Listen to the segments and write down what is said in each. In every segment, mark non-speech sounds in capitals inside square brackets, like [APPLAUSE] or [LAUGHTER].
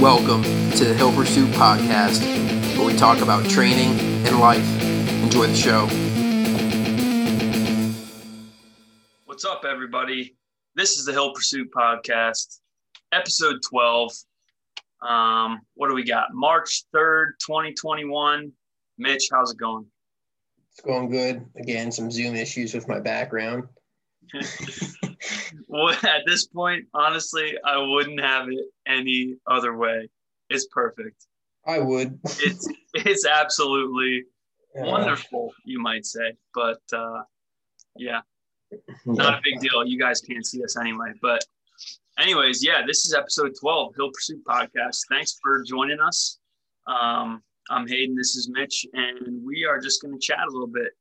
Welcome to the Hill Pursuit Podcast, where we talk about training and life. Enjoy the show. What's up, everybody? This is the Hill Pursuit Podcast, episode 12. Um, what do we got? March 3rd, 2021. Mitch, how's it going? It's going good. Again, some Zoom issues with my background. [LAUGHS] at this point, honestly, I wouldn't have it any other way. It's perfect. I would. It's it's absolutely wonderful, you might say. But uh, yeah, not a big deal. You guys can't see us anyway. But anyways, yeah, this is episode 12, Hill Pursuit Podcast. Thanks for joining us. Um, I'm Hayden. This is Mitch, and we are just going to chat a little bit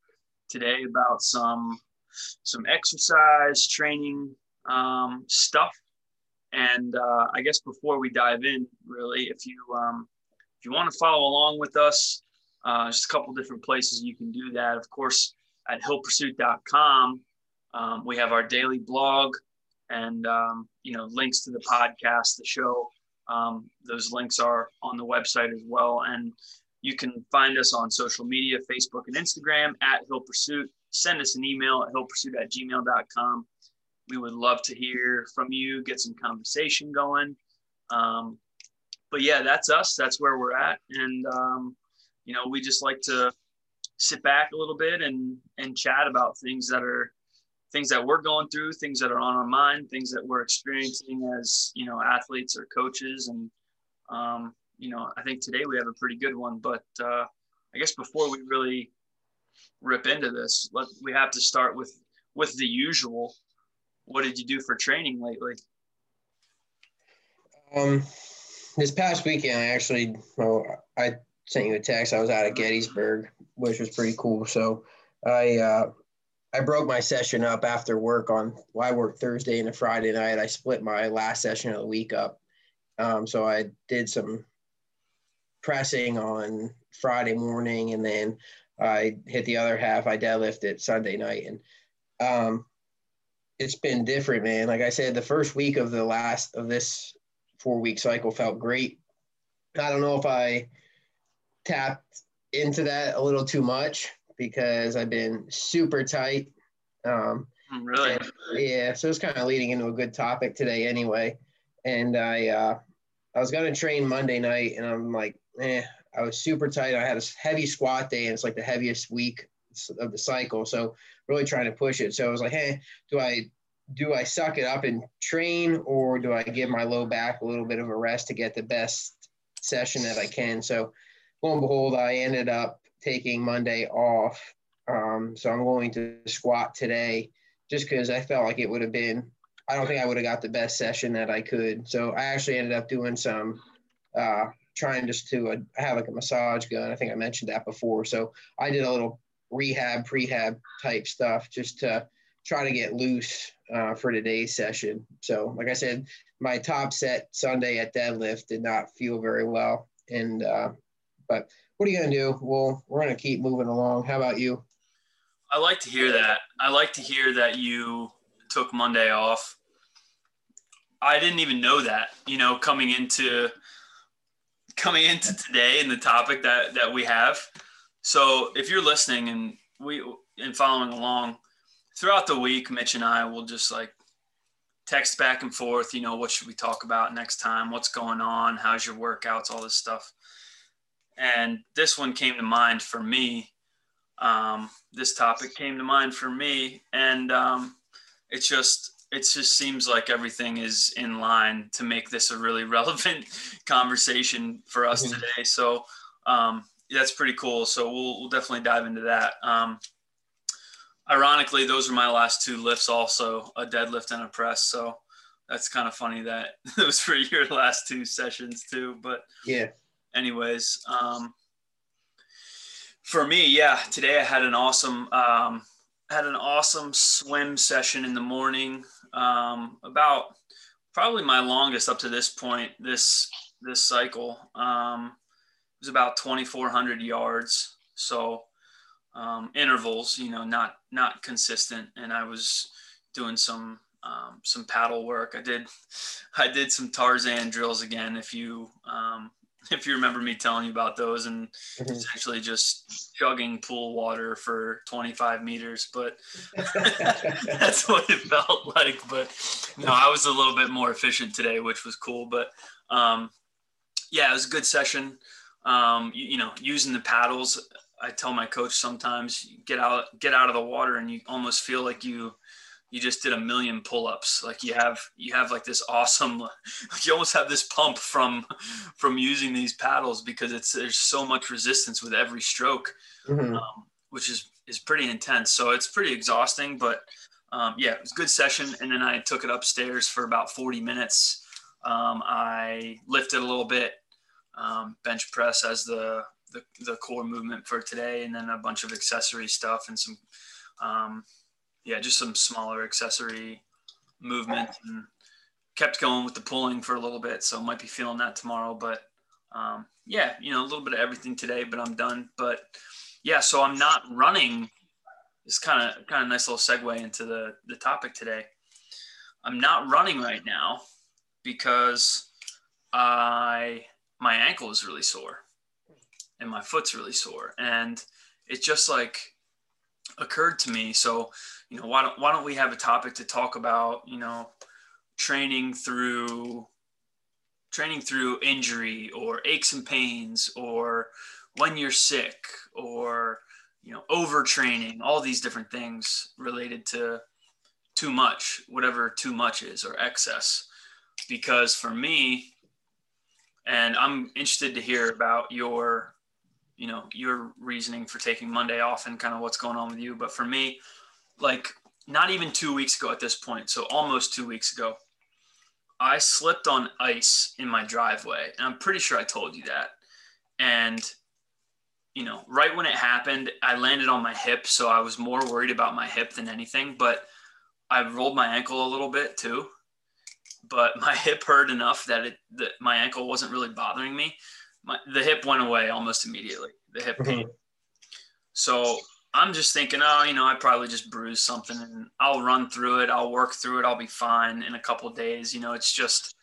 today about some some exercise training um, stuff. And uh, I guess before we dive in, really, if you um, if you want to follow along with us, uh, just a couple different places you can do that. Of course, at hillpursuit.com, um, we have our daily blog and um, you know links to the podcast, the show. Um, those links are on the website as well, and you can find us on social media, Facebook and Instagram at Hill Pursuit send us an email at hillpursuit at gmail.com. We would love to hear from you, get some conversation going. Um, but yeah, that's us. That's where we're at. And, um, you know, we just like to sit back a little bit and, and chat about things that are things that we're going through, things that are on our mind, things that we're experiencing as, you know, athletes or coaches. And, um, you know, I think today we have a pretty good one, but, uh, I guess before we really rip into this. Let we have to start with with the usual. What did you do for training lately? Um, this past weekend, I actually, well, I sent you a text. I was out at Gettysburg, which was pretty cool. So I, uh, I broke my session up after work on, well, I worked Thursday and a Friday night. I split my last session of the week up. Um, so I did some pressing on Friday morning and then I hit the other half. I deadlifted Sunday night, and um, it's been different, man. Like I said, the first week of the last of this four week cycle felt great. I don't know if I tapped into that a little too much because I've been super tight. Um, hmm, really? And, yeah. So it's kind of leading into a good topic today, anyway. And I, uh, I was gonna train Monday night, and I'm like, eh, I was super tight. I had a heavy squat day, and it's like the heaviest week of the cycle. So really trying to push it. So I was like, hey, do I do I suck it up and train, or do I give my low back a little bit of a rest to get the best session that I can? So lo and behold, I ended up taking Monday off. Um, so I'm going to squat today just because I felt like it would have been. I don't think I would have got the best session that I could. So I actually ended up doing some uh, trying just to uh, have like a massage gun. I think I mentioned that before. So I did a little rehab, prehab type stuff just to try to get loose uh, for today's session. So, like I said, my top set Sunday at deadlift did not feel very well. And, uh, but what are you going to do? Well, we're going to keep moving along. How about you? I like to hear that. I like to hear that you took Monday off. I didn't even know that, you know, coming into coming into today and the topic that that we have. So if you're listening and we and following along throughout the week, Mitch and I will just like text back and forth. You know, what should we talk about next time? What's going on? How's your workouts? All this stuff. And this one came to mind for me. Um, this topic came to mind for me, and um, it's just it just seems like everything is in line to make this a really [LAUGHS] relevant conversation for us mm-hmm. today. So um, that's pretty cool. So we'll, we'll definitely dive into that. Um, ironically, those are my last two lifts, also a deadlift and a press. So that's kind of funny that [LAUGHS] those were your last two sessions too. But yeah. Anyways, um, for me, yeah, today I had an awesome um, had an awesome swim session in the morning. Um, about probably my longest up to this point this this cycle. Um, it was about 2,400 yards. So um, intervals, you know, not not consistent, and I was doing some um, some paddle work. I did [LAUGHS] I did some Tarzan drills again. If you um, if you remember me telling you about those and mm-hmm. essentially just chugging pool water for 25 meters, but [LAUGHS] [LAUGHS] that's what it felt like. But no, I was a little bit more efficient today, which was cool. But um, yeah, it was a good session. Um, you, you know, using the paddles, I tell my coach sometimes get out, get out of the water and you almost feel like you, you just did a million pull-ups. Like you have you have like this awesome [LAUGHS] like you almost have this pump from from using these paddles because it's there's so much resistance with every stroke mm-hmm. um, which is is pretty intense. So it's pretty exhausting but um, yeah it was a good session. And then i took it upstairs for about 40 minutes. Um, i lifted a little bit um, bench press as the, the the core movement for today and then a bunch of accessory stuff and some um, yeah, just some smaller accessory movement and kept going with the pulling for a little bit. So might be feeling that tomorrow, but um, yeah, you know, a little bit of everything today, but I'm done. But yeah, so I'm not running. It's kind of kind of nice little segue into the the topic today. I'm not running right now because I my ankle is really sore and my foot's really sore and it just like occurred to me. So, you know, why don't why don't we have a topic to talk about, you know, training through training through injury or aches and pains or when you're sick or you know overtraining all these different things related to too much whatever too much is or excess because for me and i'm interested to hear about your you know your reasoning for taking Monday off and kind of what's going on with you. But for me, like not even two weeks ago at this point, so almost two weeks ago, I slipped on ice in my driveway, and I'm pretty sure I told you that. And you know, right when it happened, I landed on my hip, so I was more worried about my hip than anything. But I rolled my ankle a little bit too, but [LAUGHS] my hip hurt enough that it that my ankle wasn't really bothering me my, the hip went away almost immediately. The hip pain. Mm-hmm. So I'm just thinking, oh, you know, I probably just bruised something, and I'll run through it. I'll work through it. I'll be fine in a couple days. You know, it's just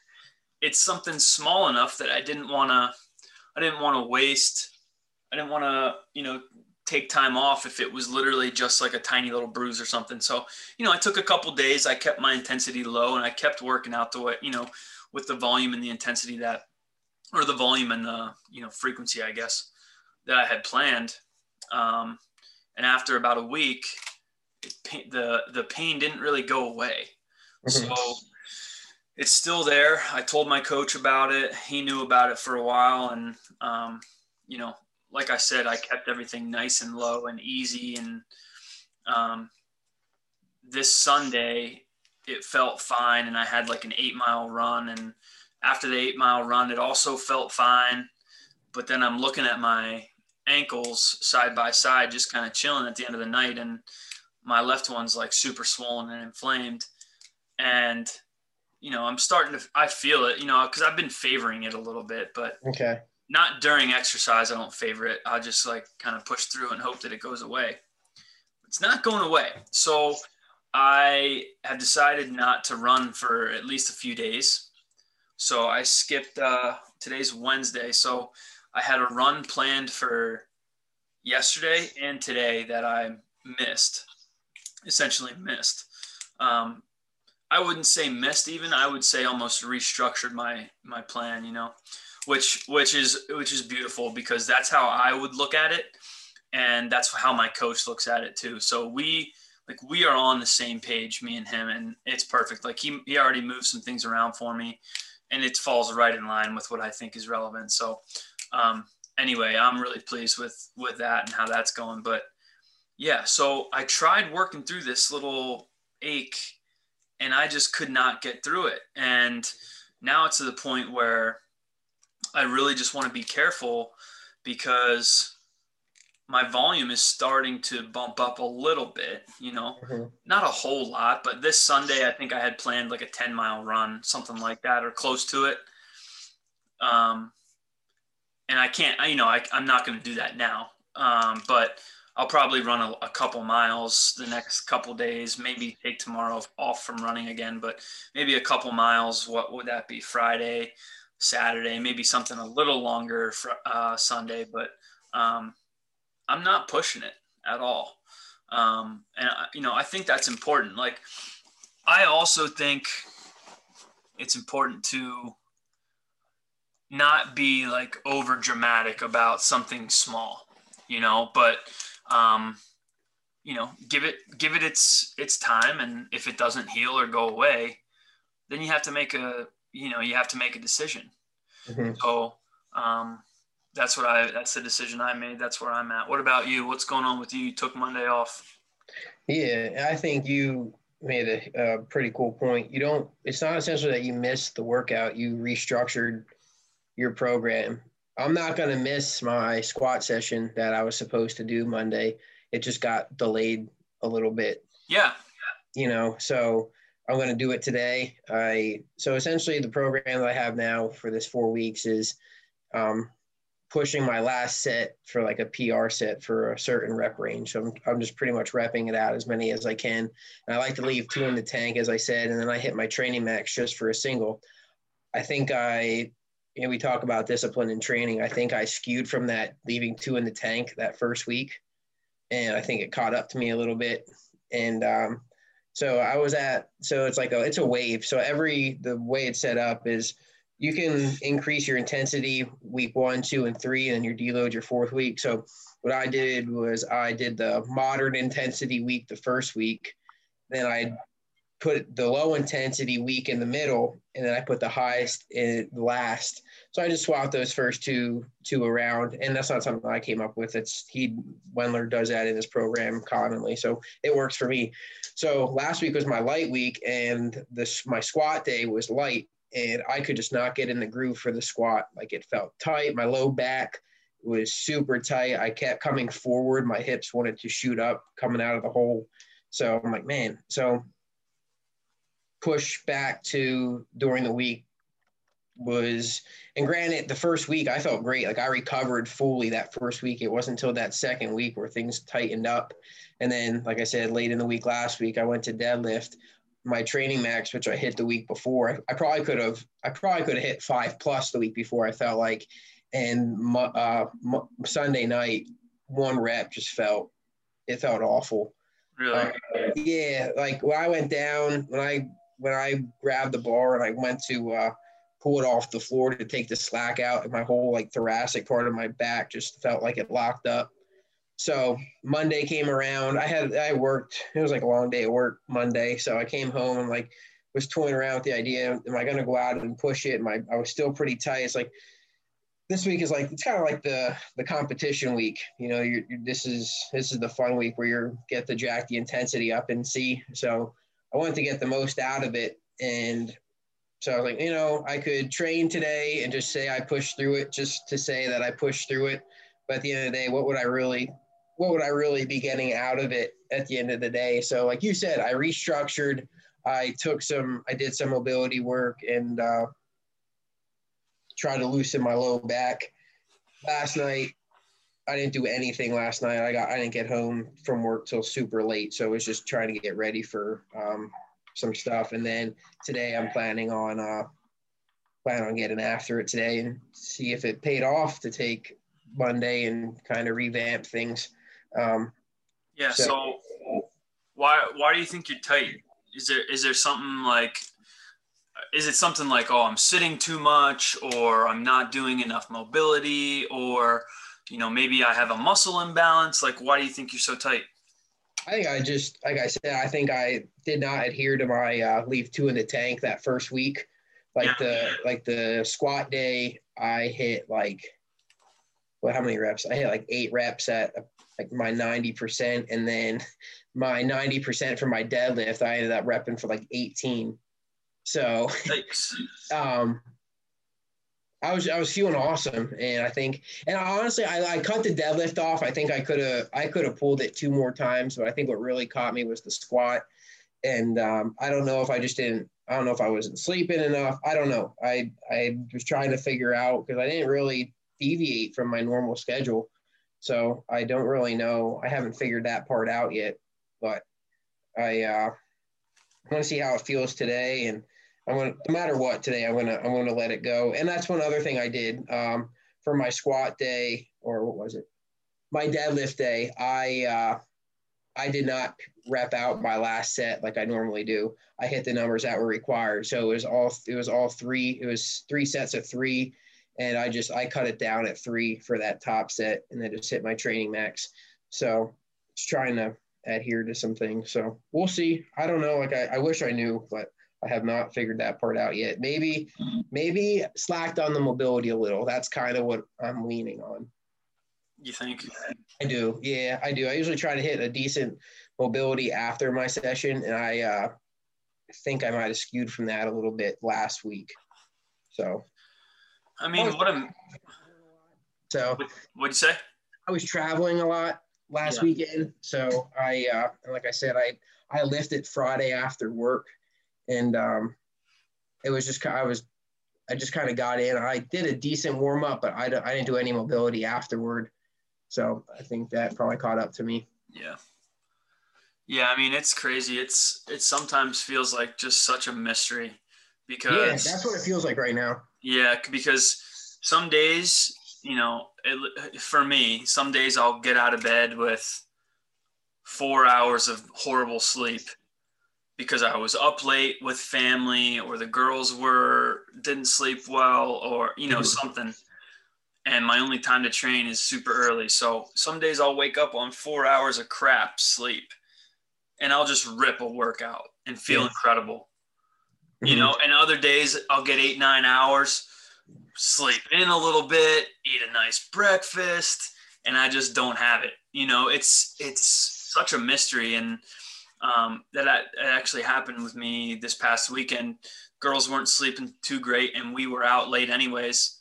it's something small enough that I didn't want to. I didn't want to waste. I didn't want to, you know, take time off if it was literally just like a tiny little bruise or something. So, you know, I took a couple days. I kept my intensity low, and I kept working out the way, you know, with the volume and the intensity that or the volume and the you know frequency, I guess, that I had planned. Um, and after about a week, it, the the pain didn't really go away. Mm-hmm. [LAUGHS] So it's still there. I told my coach about it. He knew about it for a while, and um, you know, like I said, I kept everything nice and low and easy. And um, this Sunday, it felt fine, and I had like an eight mile run, and after the eight mile run, it also felt fine. But then I'm looking at my ankles side by side, just kind of chilling at the end of the night. And my left one's like super swollen and inflamed. And, you know, I'm starting to, I feel it, you know, because I've been favoring it a little bit, but okay. not during exercise. I don't favor it. I'll just like kind of push through and hope that it goes away. It's not going away. So I have decided not to run for at least a few days so I skipped, uh, today's Wednesday. So I had a run planned for yesterday and today that I missed, essentially missed. Um, I wouldn't say missed even, I would say almost restructured my, my plan, you know, which, which is, which is beautiful because that's how I would look at it. And that's how my coach looks at it too. So we, like we are on the same page, me and him, and it's perfect. Like he, he already moved some things around for me and it falls right in line with what I think is relevant. So um, anyway, I'm really pleased with with that and how that's going. But yeah, so I tried working through this little ache, and I just could not get through it. And now it's to the point where I really just want to be careful because my volume is starting to bump up a little bit, you know, mm-hmm. not a whole lot, but this Sunday, I think I had planned like a 10 mile run, something like that, or close to it. Um, and I can't, I, you know, I, I'm not going to do that now. Um, but I'll probably run a, a, couple miles the next couple days. Maybe take tomorrow off from running again, but maybe a couple miles. What would that be? Friday, Saturday, maybe something a little longer for uh, Sunday. But um, I'm not pushing it at all. Um, and you know, I think that's important. Like, I also think it's important to not be like over dramatic about something small, you know, but um, you know, give it give it its its time, and if it doesn't heal or go away, then you have to make a you know you have to make a decision. Mm-hmm. So um, that's what I that's the decision I made. That's where I'm at. What about you? What's going on with you? You took Monday off. Yeah, I think you made a, a pretty cool point. You don't. It's not essentially that you missed the workout. You restructured your program I'm not going to miss my squat session that I was supposed to do Monday. It just got delayed a little bit. Yeah. You know, so I'm going to do it today. I so essentially the program that I have now for this four weeks is um, pushing my last set for like a PR set for a certain rep range. So I'm, I'm just pretty much repping it out as many as I can. And I like to leave two in the tank, as I said, and then I hit my training max just for a single. I think I you know, we talk about discipline and training. I think I skewed from that leaving two in the tank that first week. And I think it caught up to me a little bit. And um, so I was at, so it's like a, it's a wave. So every, the way it's set up is you can increase your intensity week one, two, and three, and your deload your fourth week. So what I did was I did the moderate intensity week the first week. Then I put the low intensity week in the middle, and then I put the highest in last. So I just swapped those first two two around, and that's not something I came up with. It's he Wendler does that in his program commonly, so it works for me. So last week was my light week, and this my squat day was light, and I could just not get in the groove for the squat. Like it felt tight. My low back was super tight. I kept coming forward. My hips wanted to shoot up coming out of the hole. So I'm like, man. So push back to during the week was and granted the first week i felt great. Like i recovered fully that first week. It wasn't until that second week where things tightened up. And then like i said late in the week last week i went to deadlift my training max which i hit the week before. I, probably could have i probably could have hit five plus the week before i felt like. And uh, sunday night one rep just felt it felt awful. Really? Uh, yeah like when i went down when i when I grabbed the bar and I went to uh, pull it off the floor to take the slack out, and my whole like thoracic part of my back just felt like it locked up. So Monday came around. I had I worked. It was like a long day at work Monday. So I came home and like was toying around with the idea: Am I going to go out and push it? My I was still pretty tight. It's like this week is like it's kind of like the the competition week. You know, you're, you're, this is this is the fun week where you're get to jack the intensity up and see. So I wanted to get the most out of it. And so I was like, you know, I could train today and just say I pushed through it just to say that I pushed through it. But at the end of the day, what would I really, what would I really be getting out of it at the end of the day? So like you said, I restructured, I took some, I did some mobility work and uh, tried to loosen my low back. Last night, I didn't do anything last night. I got I didn't get home from work till super late, so I was just trying to get ready for um, some stuff. And then today I'm planning on uh, plan on getting after it today and see if it paid off to take Monday and kind of revamp things. Um, yeah. So, so why why do you think you're tight? Is there is there something like is it something like oh I'm sitting too much or I'm not doing enough mobility or you know, maybe I have a muscle imbalance. Like, why do you think you're so tight? I think I just, like I said, I think I did not adhere to my uh, leave two in the tank that first week. Like yeah. the like the squat day, I hit like, well, how many reps? I hit like eight reps at like my ninety percent, and then my ninety percent for my deadlift, I ended up repping for like eighteen. So, [LAUGHS] um, I was I was feeling awesome, and I think, and honestly, I, I cut the deadlift off. I think I could have I could have pulled it two more times, but I think what really caught me was the squat, and um, I don't know if I just didn't. I don't know if I wasn't sleeping enough. I don't know. I I was trying to figure out because I didn't really deviate from my normal schedule. So I don't really know. I haven't figured that part out yet, but I uh, want to see how it feels today. And I'm gonna, no matter what today, I'm gonna, I'm gonna let it go. And that's one other thing I did um, for my squat day, or what was it? My deadlift day. I uh, I did not rep out my last set like I normally do. I hit the numbers that were required. So it was all it was all three. It was three sets of three, and I just I cut it down at three for that top set, and then just hit my training max. So it's trying to adhere to some things. So we'll see. I don't know. Like I, I wish I knew, but I have not figured that part out yet. Maybe maybe slacked on the mobility a little. That's kind of what I'm leaning on. You think? I do. Yeah, I do. I usually try to hit a decent mobility after my session, and I uh, think I might have skewed from that a little bit last week. So, I mean, what am so? What'd you say? I was traveling a lot last yeah. weekend, so I, uh, like I said, I I lifted Friday after work, and um, it was just I was I just kind of got in. I did a decent warm up, but I, I didn't do any mobility afterward. So I think that probably caught up to me. Yeah. Yeah, I mean it's crazy. It's it sometimes feels like just such a mystery because yeah, that's what it feels like right now. Yeah, because some days, you know, it, for me, some days I'll get out of bed with four hours of horrible sleep because I was up late with family or the girls were didn't sleep well or you know mm-hmm. something and my only time to train is super early. So some days I'll wake up on four hours of crap sleep and I'll just rip a workout and feel yeah. incredible. Mm-hmm. You know, and other days I'll get eight, nine hours, sleep in a little bit, eat a nice breakfast, and I just don't have it. You know, it's it's such a mystery. And um, that, actually happened with me this past weekend. Girls weren't sleeping too great, and we were out late anyways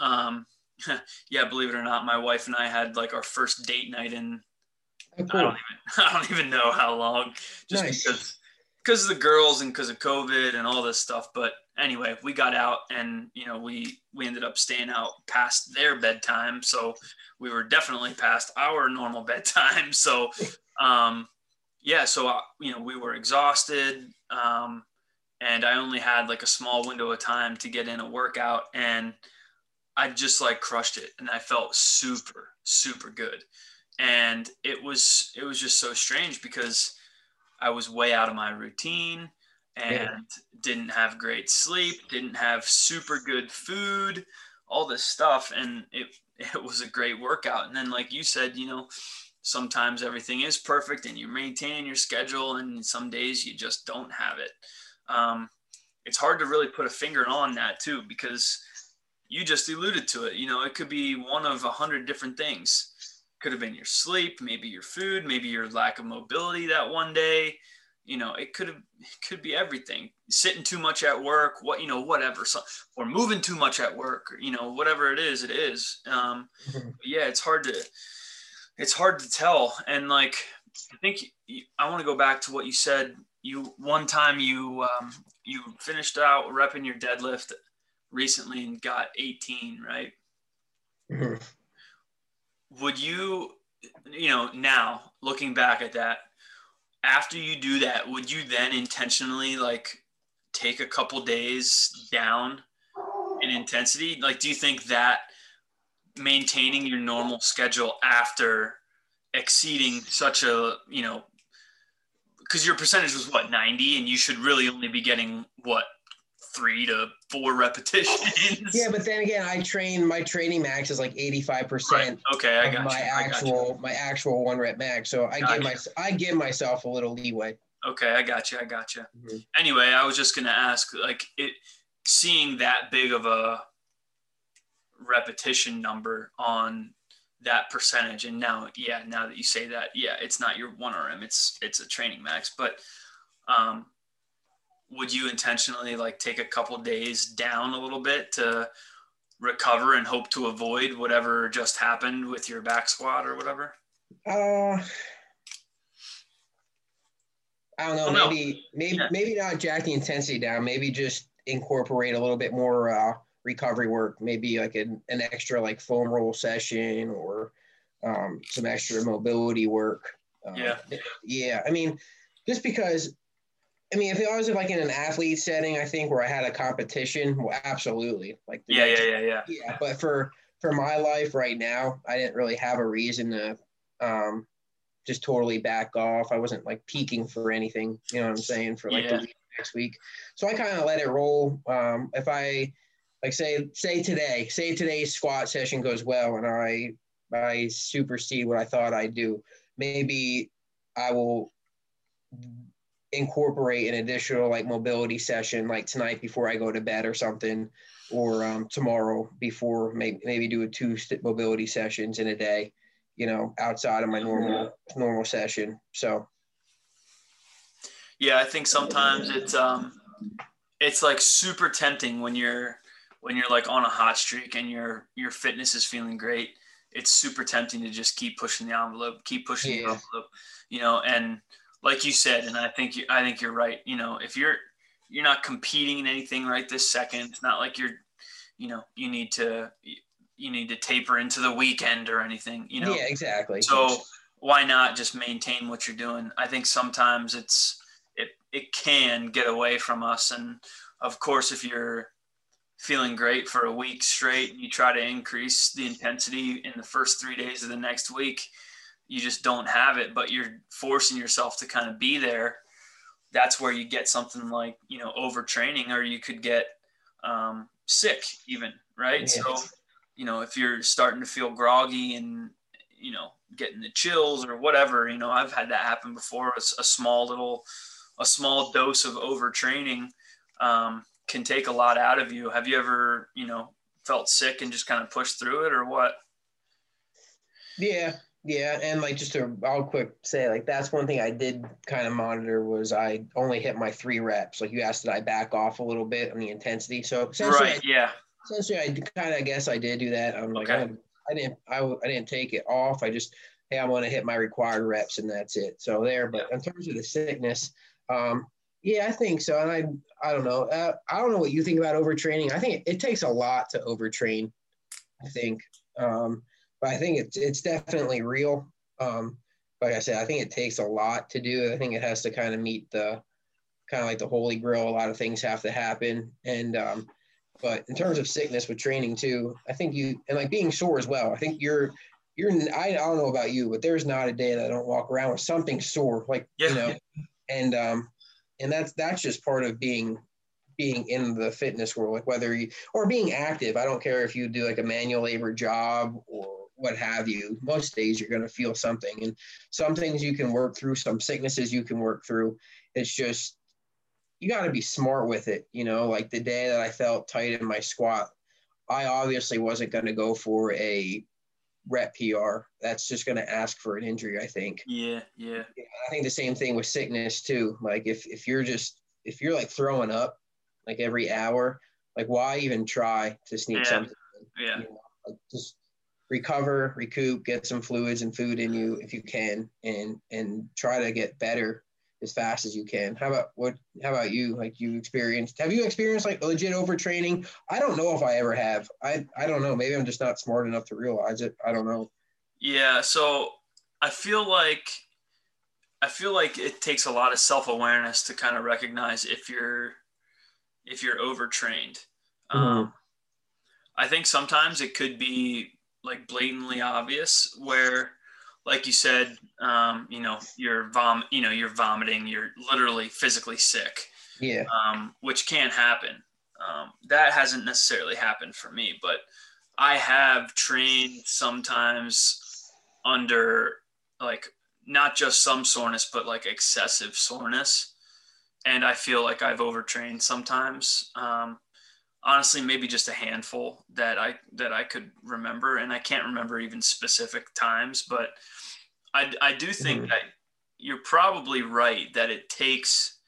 um, [LAUGHS] yeah, believe it or not, my wife and I had like our first date night in oh, cool. I don't even [LAUGHS] I don't even know how long, just nice. because because of the girls and because of COVID and all this stuff. But anyway, we got out and you know we we ended up staying out past their bedtime, so we were definitely past our normal bedtime. [LAUGHS] So um, yeah, so uh, you know we were exhausted. Um, and I only had like a small window of time to get in a workout and I just like crushed it and I felt super, super good. And it was it was just so strange because I was way out of my routine and yeah. didn't have great sleep, didn't have super good food, all this stuff. And it [LAUGHS] it was a great workout. And then like you said, you know, sometimes everything is perfect and you're maintaining your schedule and some days you just don't have it. Um, it's hard to really put a finger on that too because you just alluded to it. You know, it could be one of a hundred different things. Could have been your sleep, maybe your food, maybe your lack of mobility that one day. You know, it could have it could be everything. Sitting too much at work, what you know, whatever. So, or moving too much at work, or, you know, whatever it is, it is. Um, [LAUGHS] yeah, it's hard to it's hard to tell. And like, I think you, I want to go back to what you said. You one time you um, you finished out repping your deadlift recently and got 18, right? Mm-hmm. Would you, you know, now looking back at that, after you do that, would you then intentionally like take a couple days down in intensity? Like, do you think that maintaining your normal schedule after exceeding such a, you know, because your percentage was what 90 and you should really only be getting what three to four repetitions. Yeah, but then again, I train my training max is like eighty five percent. Okay, I got my you. actual my actual one rep max. So I got give my I give myself a little leeway. Okay, I got you. I got you. Mm-hmm. Anyway, I was just gonna ask, like, it seeing that big of a repetition number on that percentage, and now, yeah, now that you say that, yeah, it's not your one RM, it's it's a training max, but um, would you intentionally like take a couple days down a little bit to recover and hope to avoid whatever just happened with your back squat or whatever? Uh, I don't know. Maybe maybe yeah. maybe not jack the intensity down. Maybe just incorporate a little bit more uh, recovery work. Maybe like an, an extra like foam roll session or um, some extra mobility work. Um, yeah. Yeah. I mean, just because, I mean, if it was like in an athlete setting, I think where I had a competition, well, absolutely. Like, yeah, yeah, yeah, yeah. Yeah. But for, for my life right now, I didn't really have a reason to um, just totally back off. I wasn't like peaking for anything, you know what I'm saying, for like yeah. the next week. So I kind of let it roll. Um, if I, like say say today, say today's squat session goes well and I I supersede what I thought I'd do. Maybe I will incorporate an additional like mobility session like tonight before I go to bed or something, or um, tomorrow before maybe maybe do a two mobility sessions in a day, you know, outside of my normal normal session. So. Yeah, I think sometimes it's um, it's like super tempting when you're when you're like on a hot streak and your your fitness is feeling great it's super tempting to just keep pushing the envelope keep pushing yeah. the envelope you know and like you said and i think you i think you're right you know if you're you're not competing in anything right this second it's not like you're you know you need to you need to taper into the weekend or anything you know. Yeah exactly. So why not just maintain what you're doing? I think sometimes it's it it can get away from us and of course if you're feeling great for a week straight and you try to increase the intensity in the first three days of the next week you just don't have it but you're forcing yourself to kind of be there. That's where you get something like you know overtraining or you could get um, sick even right? So you know if you're starting to feel groggy and you know getting the chills or whatever you know i've had that happen before it's a small little a small dose of overtraining um, can take a lot out of you. Have you ever, you know, felt sick and just kind of pushed through it or what? Yeah, yeah, and like just to I'll quick say like that's one thing I did kind of monitor was I only hit my three reps. Like you asked, did I back off a little bit on the intensity? So essentially, right, yeah. Essentially, I kind of guess I did do that. I'm like okay. I, I didn't I, I didn't take it off. I just hey I want to hit my required reps and that's it. So there. But in terms of the sickness, um, yeah, I think so. And I, I don't know. Uh, I don't know what you think about overtraining. I think it, it takes a lot to overtrain. I think, um, but I think it's it's definitely real. Um, like I said, I think it takes a lot to do. I think it has to kind of meet the kind of like the holy grail. A lot of things have to happen, and um, but in terms of sickness with training too, I think you and like being sore as well. I think you're you're I, I don't know about you, but there's not a day that I don't walk around with something sore, like yeah. you know, and um, and that's that's just part of being being in the fitness world like whether you or being active. I don't care if you do like a manual labor job or what have you. Most days you're going to feel something. And some things you can work through some sicknesses you can work through. It's just you got to be smart with it you know? Like the day that i felt tight in my squat i obviously wasn't going to go for a rep PR. That's just going to ask for an injury, I think. Yeah, yeah. I think the same thing with sickness too. Like if if you're just if you're like throwing up like every hour, like why even try to sneak yeah. something? Yeah. You know, like just recover, recoup, get some fluids and food in you if you can, and and try to get better as fast as you can. How about what? How about you? Like you experienced? Have you experienced like legit overtraining? I don't know if I ever have. I I don't know. Maybe I'm just not smart enough to realize it. I don't know. Yeah. So I feel like I feel like it takes a lot of self awareness to kind of recognize if you're if you're overtrained. Mm-hmm. Um, I think sometimes it could be like blatantly obvious where like you said, um, you know, you're vom, you know, you're vomiting, you're literally physically sick. Yeah. Um, which can happen. Um, that hasn't necessarily happened for me, but I have trained sometimes under like not just some soreness, but like excessive soreness. And I feel like I've overtrained sometimes. Um, honestly maybe just a handful that I that I could remember, and I can't remember even specific times, but I I do think mm-hmm. that you're probably right that it takes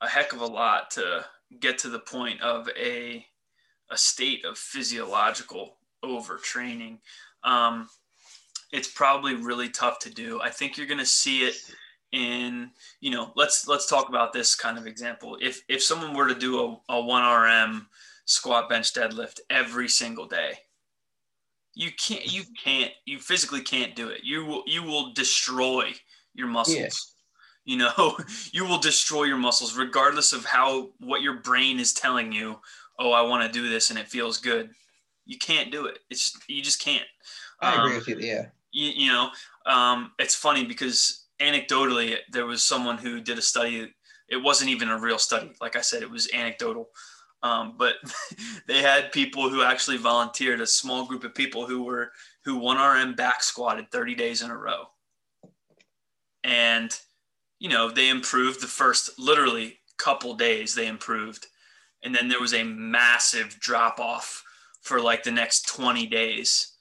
a heck of a lot to get to the point of a a state of physiological overtraining. Um, it's probably really tough to do. I think you're going to see it in you know let's let's talk about this kind of example. If if someone were to do a, a 1rm squat bench deadlift every single day you can't you can't you physically can't do it. You will you will destroy your muscles. Yeah. you know [LAUGHS] you will destroy your muscles regardless of how what your brain is telling you oh i want to do this and it feels good. You can't do it. It's you just can't. I agree um, with you yeah. you, you know um, it's funny because anecdotally there was someone who did a study it wasn't even a real study like i said it was anecdotal um, but [LAUGHS] they had people who actually volunteered, a small group of people who were who 1RM back squatted 30 days in a row. And you know, they improved the first literally couple days they improved. And then there was a massive drop off for like the next 20 days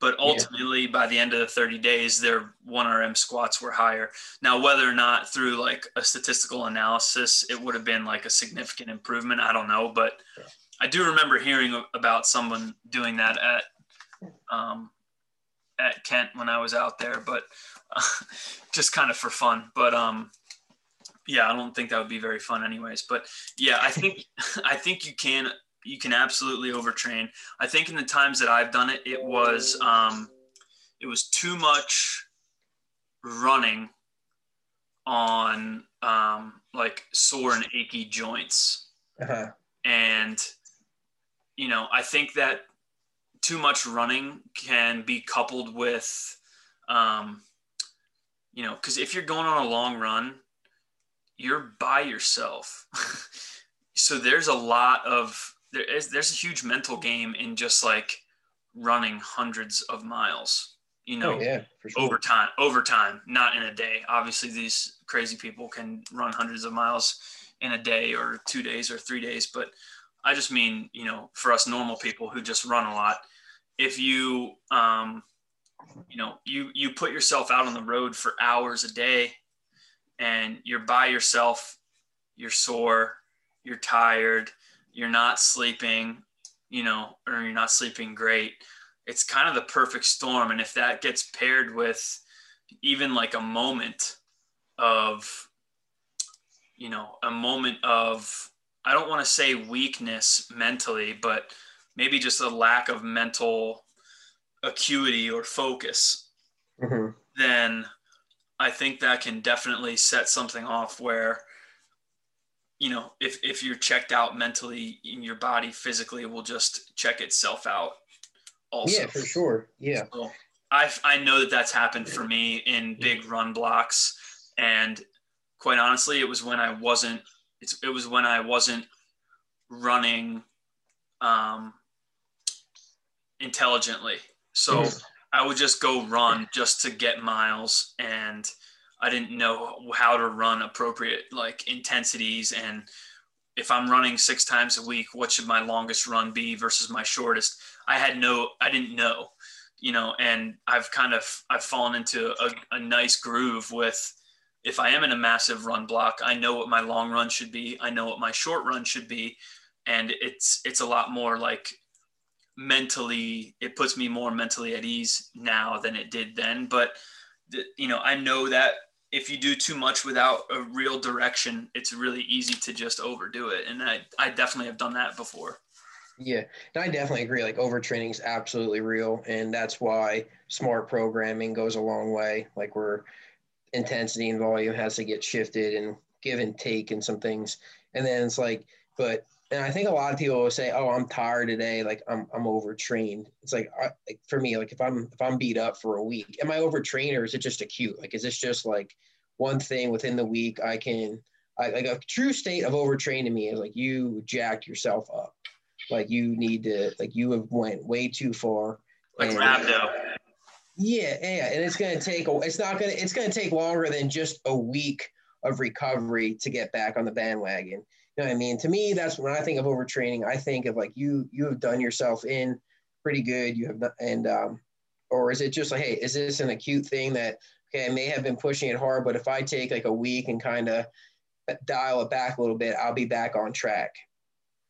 but ultimately yeah. by the end of the 30 days their 1rm squats were higher now whether or not through like a statistical analysis it would have been like a significant improvement i don't know but yeah. i do remember hearing about someone doing that at um, at kent when i was out there but uh, [LAUGHS] just kind of for fun but um yeah i don't think that would be very fun anyways but yeah i think [LAUGHS] i think you can you can absolutely overtrain. I think in the times that I've done it, it was um, it was too much running on um, like sore and achy joints, uh-huh. and you know I think that too much running can be coupled with um, you know because if you're going on a long run, you're by yourself. [LAUGHS] so there's a lot of there is there's a huge mental game in just like running hundreds of miles you know oh, yeah, sure. over time over time not in a day obviously these crazy people can run hundreds of miles in a day or two days or three days but i just mean you know for us normal people who just run a lot if you um you know you you put yourself out on the road for hours a day and you're by yourself you're sore you're tired you're not sleeping, you know, or you're not sleeping great, it's kind of the perfect storm. And if that gets paired with even like a moment of, you know, a moment of, I don't want to say weakness mentally, but maybe just a lack of mental acuity or focus, mm-hmm. then I think that can definitely set something off where you know, if if you're checked out mentally in your body, physically it will just check itself out. Also, yeah, for sure. Yeah. So I I know that that's happened for me in big run blocks, and quite honestly, it was when I wasn't. It's it was when I wasn't running, um, intelligently. So mm-hmm. I would just go run just to get miles and I didn't know how to run appropriate like intensities and if I'm running six times a week, what should my longest run be versus my shortest? I had no, I didn't know, you know, and I've kind of, I've fallen into a, a nice groove with, if I am in a massive run block, I know what my long run should be. I know what my short run should be. And it's, it's a lot more like mentally, it puts me more mentally at ease now than it did then. But, you know, I know that if you do too much without a real direction, it's really easy to just overdo it. And I, I definitely have done that before. Yeah, and I definitely agree. Like overtraining is absolutely real, and that's why smart programming goes a long way. Like where intensity and volume has to get shifted and give and take and some things, and then it's like, but and I think a lot of people will say, "Oh, I'm tired today. Like I'm I'm overtrained." It's like, I, like for me, like if I'm if I'm beat up for a week, am I overtrained or is it just acute? Like, is this just like one thing within the week I can? I, like a true state of overtraining me is like you jacked yourself up, like you need to like you have went way too far. Like rhabdo. Yeah, yeah, and it's gonna take. It's not gonna. It's gonna take longer than just a week of recovery to get back on the bandwagon know what I mean? To me, that's when I think of overtraining. I think of like you you have done yourself in pretty good. You have not, and um, or is it just like, hey, is this an acute thing that okay, I may have been pushing it hard, but if I take like a week and kind of dial it back a little bit, I'll be back on track.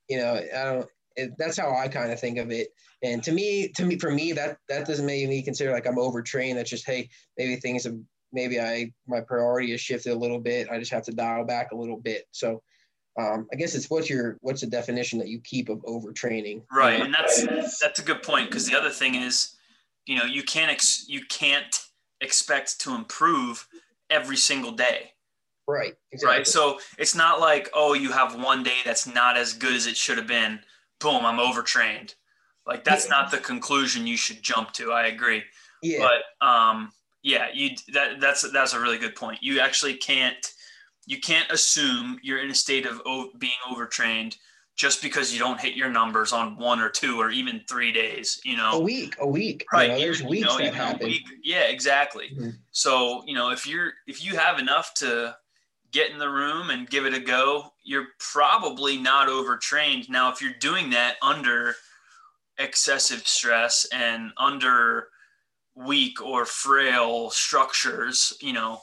You know, I don't. It, that's how I kind of think of it. And to me, to me, for me, that that doesn't make me consider like I'm overtrained. That's just hey, maybe things have maybe I my priority has shifted a little bit. I just have to dial back a little bit. So um, I guess it's what's your what's the definition that you keep of overtraining? Right, and that's that's a good point because the other thing is you know, you can't ex- you can't expect to improve every single day. Right. Exactly. Right. So it's not like, oh, you have one day that's not as good as it should have been. Boom, I'm overtrained. Like that's yeah. not the conclusion you should jump to. I agree. Yeah. But um, yeah, you that that's that's a really good point. You actually can't you can't assume you're in a state of being overtrained just because you don't hit your numbers on one or two or even three days, you know, a week, a week, right? You know, there's weeks you know, that happen. Week, yeah, exactly. Mm-hmm. So, you know, if you're, if you have enough to get in the room and give it a go, you're probably not overtrained. Now, if you're doing that under excessive stress and under weak or frail structures, you know,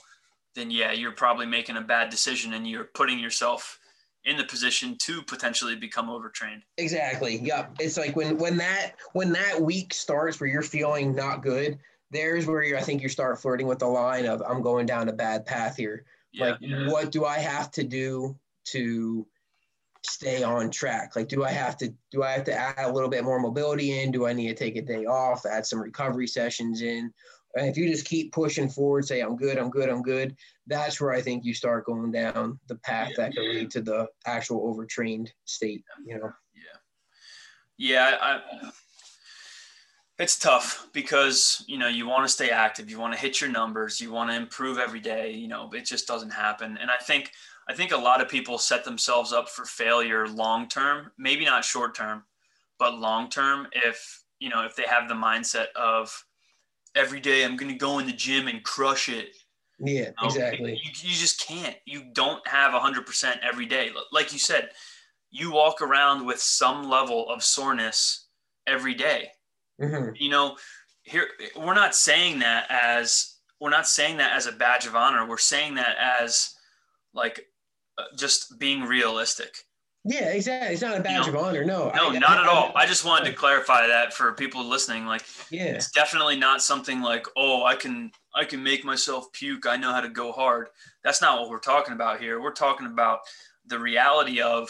then yeah, you're probably making a bad decision and you're putting yourself in the position to potentially become overtrained. Exactly. Yep. It's like when when that when that week starts where you're feeling not good, there's where you I think you start flirting with the line of I'm going down a bad path here. Yeah, like yeah. what do I have to do to stay on track? Like do I have to do I have to add a little bit more mobility in? Do I need to take a day off, add some recovery sessions in? And if you just keep pushing forward, say, I'm good, I'm good, I'm good, that's where I think you start going down the path yeah, that could yeah. lead to the actual overtrained state, you know? Yeah. Yeah. I, it's tough because, you know, you want to stay active, you want to hit your numbers, you want to improve every day, you know, it just doesn't happen. And I think, I think a lot of people set themselves up for failure long term, maybe not short term, but long term if, you know, if they have the mindset of, every day I'm going to go in the gym and crush it. Yeah, you know? exactly. You, you, just can't. You don't have 100% every day. Like you said, you walk around with some level of soreness every day. Mm-hmm. You know, here we're not saying that as we're not saying that as a badge of honor. We're saying that as like uh, just being realistic. Yeah, exactly. It's not a badge you know, of honor. No, no, I, not I, at all. I, just wanted to clarify that for people listening. Like, yeah, it's definitely not something like, oh, I can, I can make myself puke. I know how to go hard. That's not what we're talking about here. We're talking about the reality of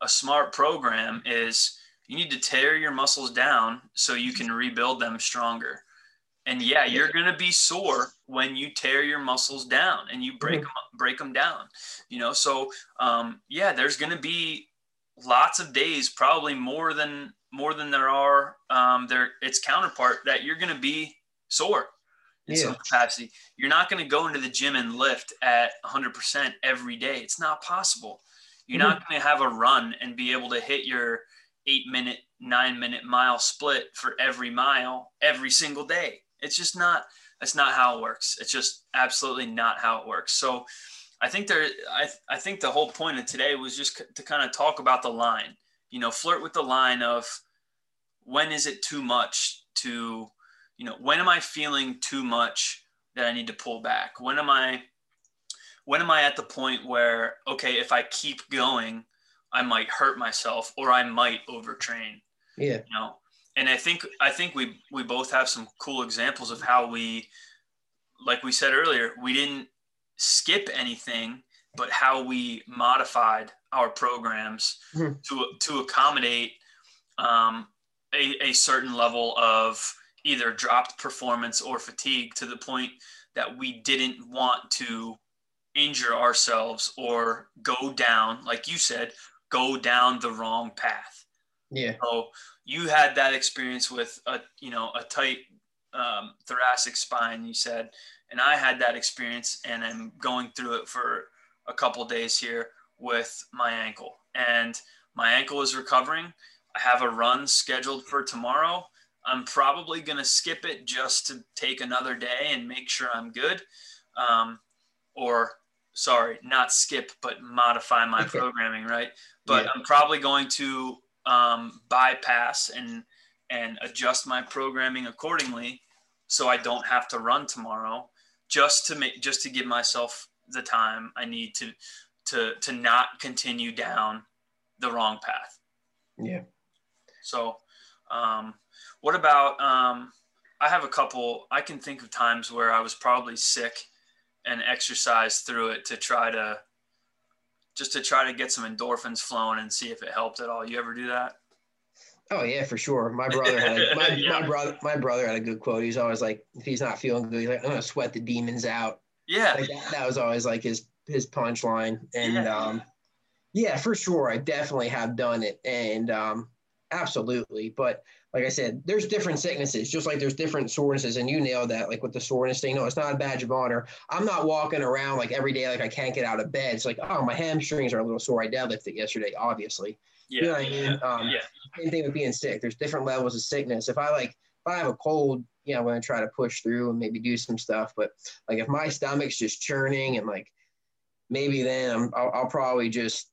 a smart program is you need to tear your muscles down so you can rebuild them stronger. And yeah, you're going to be sore when you tear your muscles down and you break mm-hmm. them, break them down, you know? So, um, yeah, there's going to be lots of days, probably more than more than there are um, there its counterpart that you're going to be sore in yeah. some capacity. You're not going to go into the gym and lift at 100% every day. It's not possible. You're mm-hmm. not going to have a run and be able to hit your eight minute, nine minute mile split for every mile every single day. It's just not. That's not how it works. It's just absolutely not how it works. So I think there, I, I think the whole point of today was just to kind of talk about the line, you know, flirt with the line of when is it too much to, you know, when am I feeling too much that I need to pull back? When am I, when am I at the point where, okay, if I keep going, I might hurt myself or I might overtrain. Yeah. You know, and I think, I think we, we both have some cool examples of how we, like we said earlier, we didn't skip anything, but how we modified our programs mm-hmm. to to accommodate um, a, a certain level of either dropped performance or fatigue to the point that we didn't want to injure ourselves or go down, like you said, go down the wrong path. Yeah. So you had that experience with a you know a tight um, thoracic spine. You said and I had that experience, and I'm going through it for a couple days here with my ankle. And my ankle is recovering. I have a run scheduled for tomorrow. I'm probably going to skip it just to take another day and make sure I'm good. Um, or, sorry, not skip, but modify my programming, right? But yeah. I'm probably going to um, bypass and and adjust my programming accordingly so I don't have to run tomorrow just to make just to give myself the time I need to to to not continue down the wrong path. Yeah. So, um, what about um, I have a couple. I can think of times where I was probably sick and exercised through it to try to just to try to get some endorphins flowing and see if it helped at all. You ever do that? Oh yeah, for sure. My brother had a, my, [LAUGHS] yeah. my brother my brother had a good quote. He's always like, if he's not feeling good, he's like, I'm gonna sweat the demons out. Yeah. Like that, that was always like his his punchline. And yeah. um yeah, for sure. I definitely have done it. And um absolutely. But like I said, there's different sicknesses, just like there's different sorenesses, and you nailed that. Like with the soreness thing, no, it's not a badge of honor. I'm not walking around like every day like I can't get out of bed. It's like, oh, my hamstrings are a little sore. I deadlifted yesterday, obviously. Yeah. You know what I mean? Um, yeah. Same thing with being sick. There's different levels of sickness. If I like, if I have a cold, yeah, I'm gonna try to push through and maybe do some stuff. But like, if my stomach's just churning and like, maybe then I'm, I'll, I'll probably just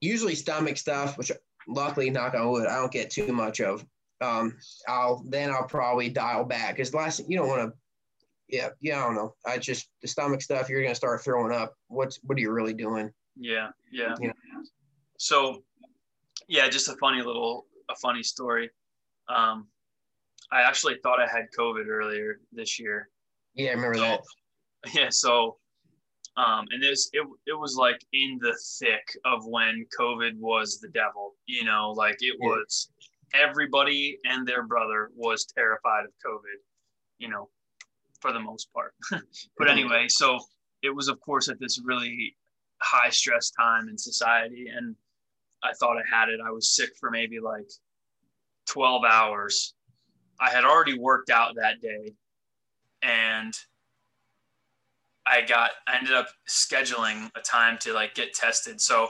usually stomach stuff, which luckily, knock on wood, I don't get too much of. Um, I'll then I'll probably dial back because last you don't want to. Yeah, yeah, I don't know. I just the stomach stuff. You're gonna start throwing up. What's what are you really doing? Yeah, yeah. You know? So yeah, just a funny little, a funny story. Um, I actually thought I had COVID earlier this year. Yeah, I remember so, that. [LAUGHS] Yeah, so, um, and this it it was like in the thick of when COVID was the devil. You know, like it yeah. was everybody and their brother was terrified of COVID. You know, for the most part. [LAUGHS] but anyway, so it was of course at this really high stress time in society and I thought I had it. I was sick for maybe like 12 hours. I had already worked out that day and I got I ended up scheduling a time to like get tested. So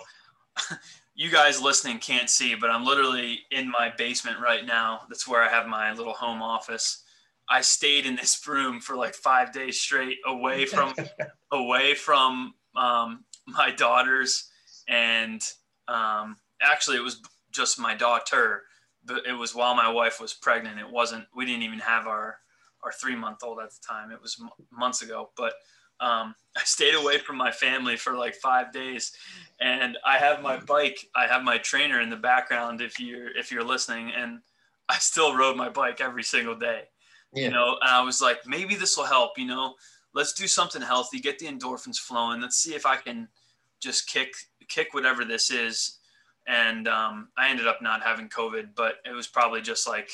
[LAUGHS] you guys listening can't see, but I'm literally in my basement right now. That's where I have my little home office. I stayed in this room for like five days straight, away from [LAUGHS] away from um, my daughters and um, actually, it was just my daughter, but it was while my wife was pregnant. It wasn't. We didn't even have our our three month old at the time. It was m- months ago, but. Um, [LAUGHS] I stayed away from my family for like five days, and I have my bike. I have my trainer in the background. If you're if you're listening, and [LAUGHS] I still rode my bike every single day. Yeah. You know, and I was like, maybe this will help. You know, let's do something healthy, get the endorphins flowing. Let's see if I can just kick kick whatever this is and um, I ended up not having COVID, but it was probably just like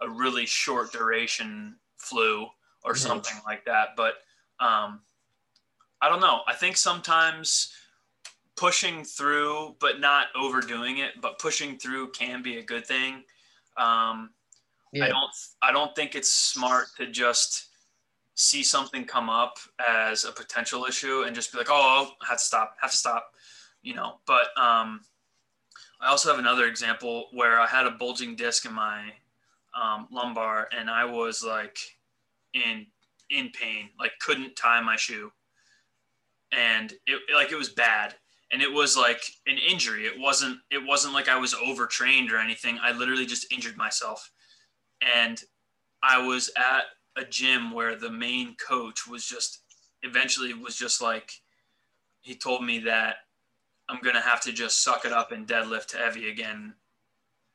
a really short duration flu or mm-hmm. something like that. But um, I don't know. I think sometimes pushing through, but not overdoing it, but pushing through can be a good thing. Um, yeah. I don't. I don't think it's smart to just see something come up as a potential issue and just be like, "Oh, I have to stop. Have to stop," you know. But um, I also have another example where I had a bulging disc in my um, lumbar, and I was like in in pain, like couldn't tie my shoe, and it like it was bad, and it was like an injury. It wasn't it wasn't like I was overtrained or anything. I literally just injured myself, and I was at a gym where the main coach was just eventually was just like he told me that I'm gonna have to just suck it up and deadlift heavy again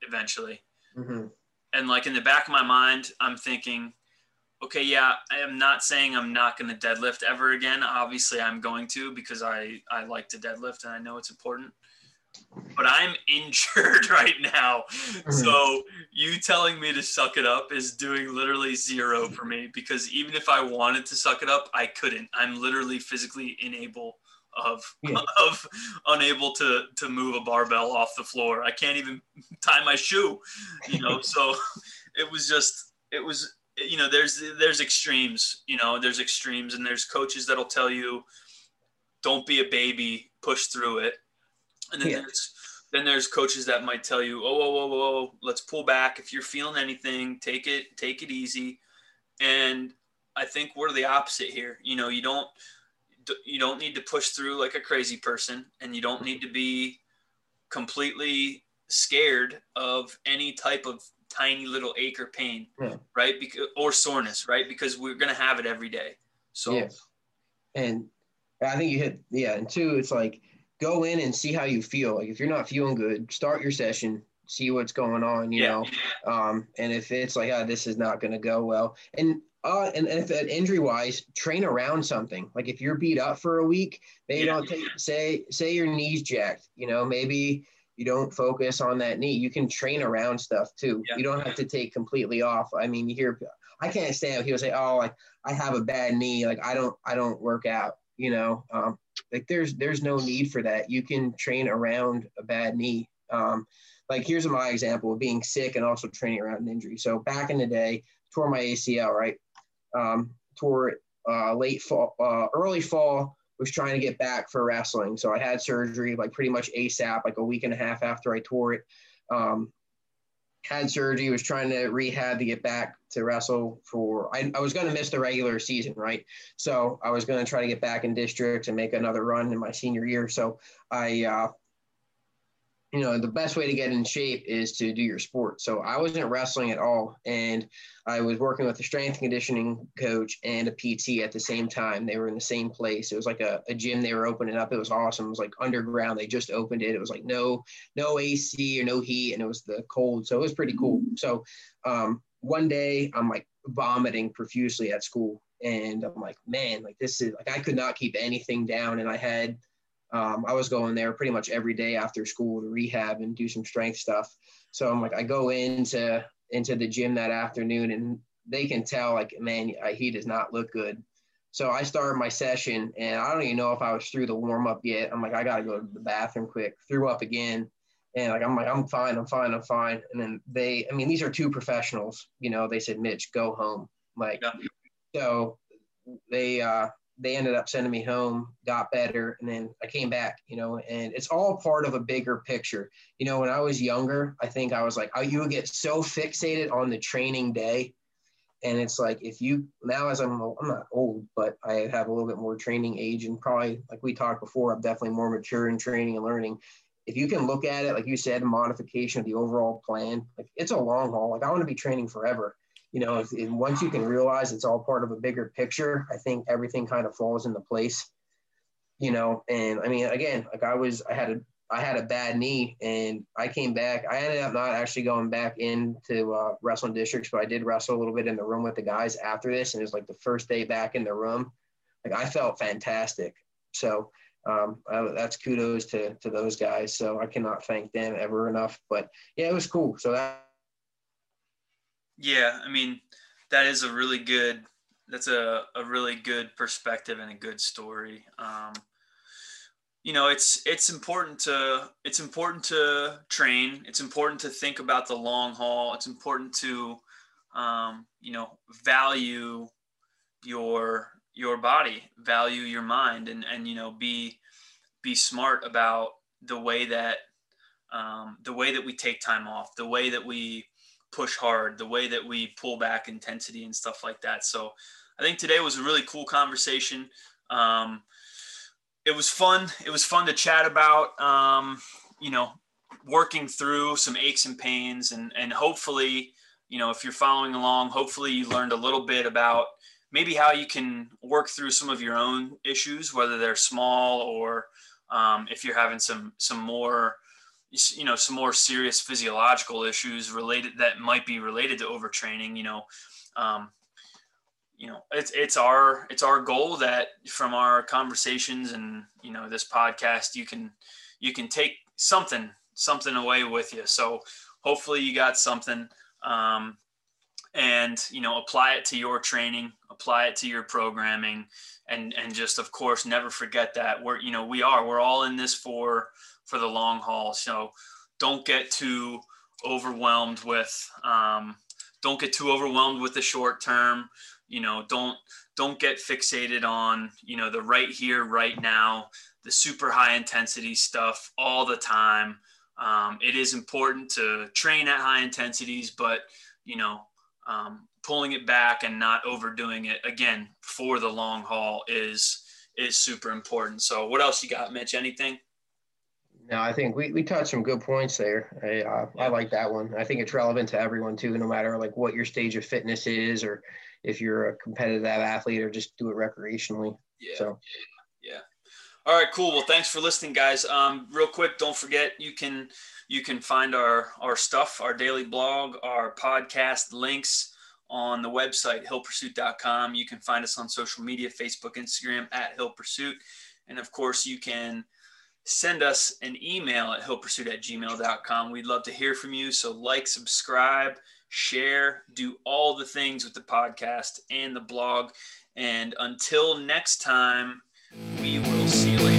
eventually. Mm-hmm. And like in the back of my mind, I'm thinking, okay, yeah, I am not saying I'm not gonna deadlift ever again. Obviously, I'm going to because I I like to deadlift and I know it's important. But I'm [LAUGHS] injured right now. Mm-hmm. So you telling me to suck it up is doing literally zero for me because even if I wanted to suck it up, I couldn't. I'm literally physically unable of yeah. [LAUGHS] of unable to to move a barbell off the floor. I can't even tie my shoe, you know. so [LAUGHS] it was just it was you know there's there's extremes, you know, there's extremes and there's coaches that'll tell you don't be a baby, push through it. And then yeah. there's then there's coaches that might tell you, "Oh, whoa, whoa, whoa, let's pull back. If you're feeling anything, take it take it easy." And I think we're the opposite here. You know, you don't you don't need to push through like a crazy person and you don't need to be completely scared of any type of tiny little ache or pain yeah. right because or soreness right because we're going to have it every day so yeah. and i think you hit yeah and two it's like go in and see how you feel like if you're not feeling good start your session see what's going on you yeah. know um and if it's like oh, this is not going to go well and uh, and, and if injury wise, train around something. Like if you're beat up for a week, maybe yeah. don't take say say your knees jacked. You know, maybe you don't focus on that knee. You can train around stuff too. Yeah. You don't have to take completely off. I mean, you hear, I can't stand people say, "Oh, like I have a bad knee, like I don't, I don't work out." You know, um, like there's, there's no need for that. You can train around a bad knee. Um, like here's my example of being sick and also training around an injury. So back in the day, tore my ACL, right? Um, tore it uh, late fall, uh, early fall was trying to get back for wrestling. So I had surgery like pretty much ASAP, like a week and a half after I tore it. Um, had surgery, was trying to rehab to get back to wrestle for, I, I was going to miss the regular season, right? So I was going to try to get back in districts and make another run in my senior year. So I, uh, you know, the best way to get in shape is to do your sport. So I wasn't wrestling at all. And I was working with a strength conditioning coach and a PT at the same time. They were in the same place. It was like a, a gym they were opening up. It was awesome. It was like underground. They just opened it. It was like no, no AC or no heat. And it was the cold. So it was pretty cool. So um, one day I'm like vomiting profusely at school. And I'm like, man, like this is like I could not keep anything down. And I had um, I was going there pretty much every day after school to rehab and do some strength stuff. So I'm like, I go into into the gym that afternoon, and they can tell like, man, he does not look good. So I started my session, and I don't even know if I was through the warm up yet. I'm like, I gotta go to the bathroom quick. Threw up again, and like I'm like, I'm fine, I'm fine, I'm fine. And then they, I mean, these are two professionals. You know, they said, Mitch, go home. Like, yeah. so they uh they ended up sending me home, got better, and then I came back, you know, and it's all part of a bigger picture. You know, when I was younger, I think I was like, oh, you would get so fixated on the training day. And it's like, if you now, as I'm, I'm not old, but I have a little bit more training age and probably, like we talked before, I'm definitely more mature in training and learning. If you can look at it, like you said, modification of the overall plan, like it's a long haul. Like I want to be training forever you know, if, if, once you can realize it's all part of a bigger picture, I think everything kind of falls into place. You know, and I mean, again, like I was, I had a, I had a bad knee, and I came back. I ended up not actually going back into uh, wrestling districts, but I did wrestle a little bit in the room with the guys after this, and it was like the first day back in the room. Like I felt fantastic. So um, I, that's kudos to to those guys. So I cannot thank them ever enough. But yeah, it was cool. So that yeah, I mean, that is a really good. That's a, a really good perspective and a good story. Um, you know, it's it's important to it's important to train. It's important to think about the long haul. It's important to um, you know value your your body, value your mind, and and you know be be smart about the way that um, the way that we take time off, the way that we push hard, the way that we pull back intensity and stuff like that. So I think today was a really cool conversation. Um, it was fun. It was fun to chat about, um, you know, working through some aches and pains and, and hopefully, you know, if you're following along, hopefully you learned a little bit about maybe how you can work through some of your own issues, whether they're small or um, if you're having some, some more, you know some more serious physiological issues related that might be related to overtraining you know um, you know it's it's our it's our goal that from our conversations and you know this podcast you can you can take something something away with you. So hopefully you got something um, and you know apply it to your training apply it to your programming and and just of course never forget that we're you know we are we're all in this for for the long haul. So don't get too overwhelmed with um, don't get too overwhelmed with the short term. You know, don't don't get fixated on you know the right here, right now, the super high intensity stuff all the time. Um, it is important to train at high intensities, but you know, um, pulling it back and not overdoing it again for the long haul is is super important. So, what else you got, Mitch? Anything? No, I think we, we touched some good points there. I, uh, I like that one. I think it's relevant to everyone too, no matter like what your stage of fitness is, or if you're a competitive athlete, or just do it recreationally. Yeah. So. Yeah. All right. Cool. Well, thanks for listening, guys. Um, real quick, don't forget you can you can find our our stuff, our daily blog, our podcast links on the website hillpursuit.com. You can find us on social media, Facebook, Instagram at Hill Pursuit, and of course you can send us an email at hillpursuit at gmail.com. We'd love to hear from you. So, like, subscribe, share, do all the things with the podcast and the blog. And until next time, we will see you later.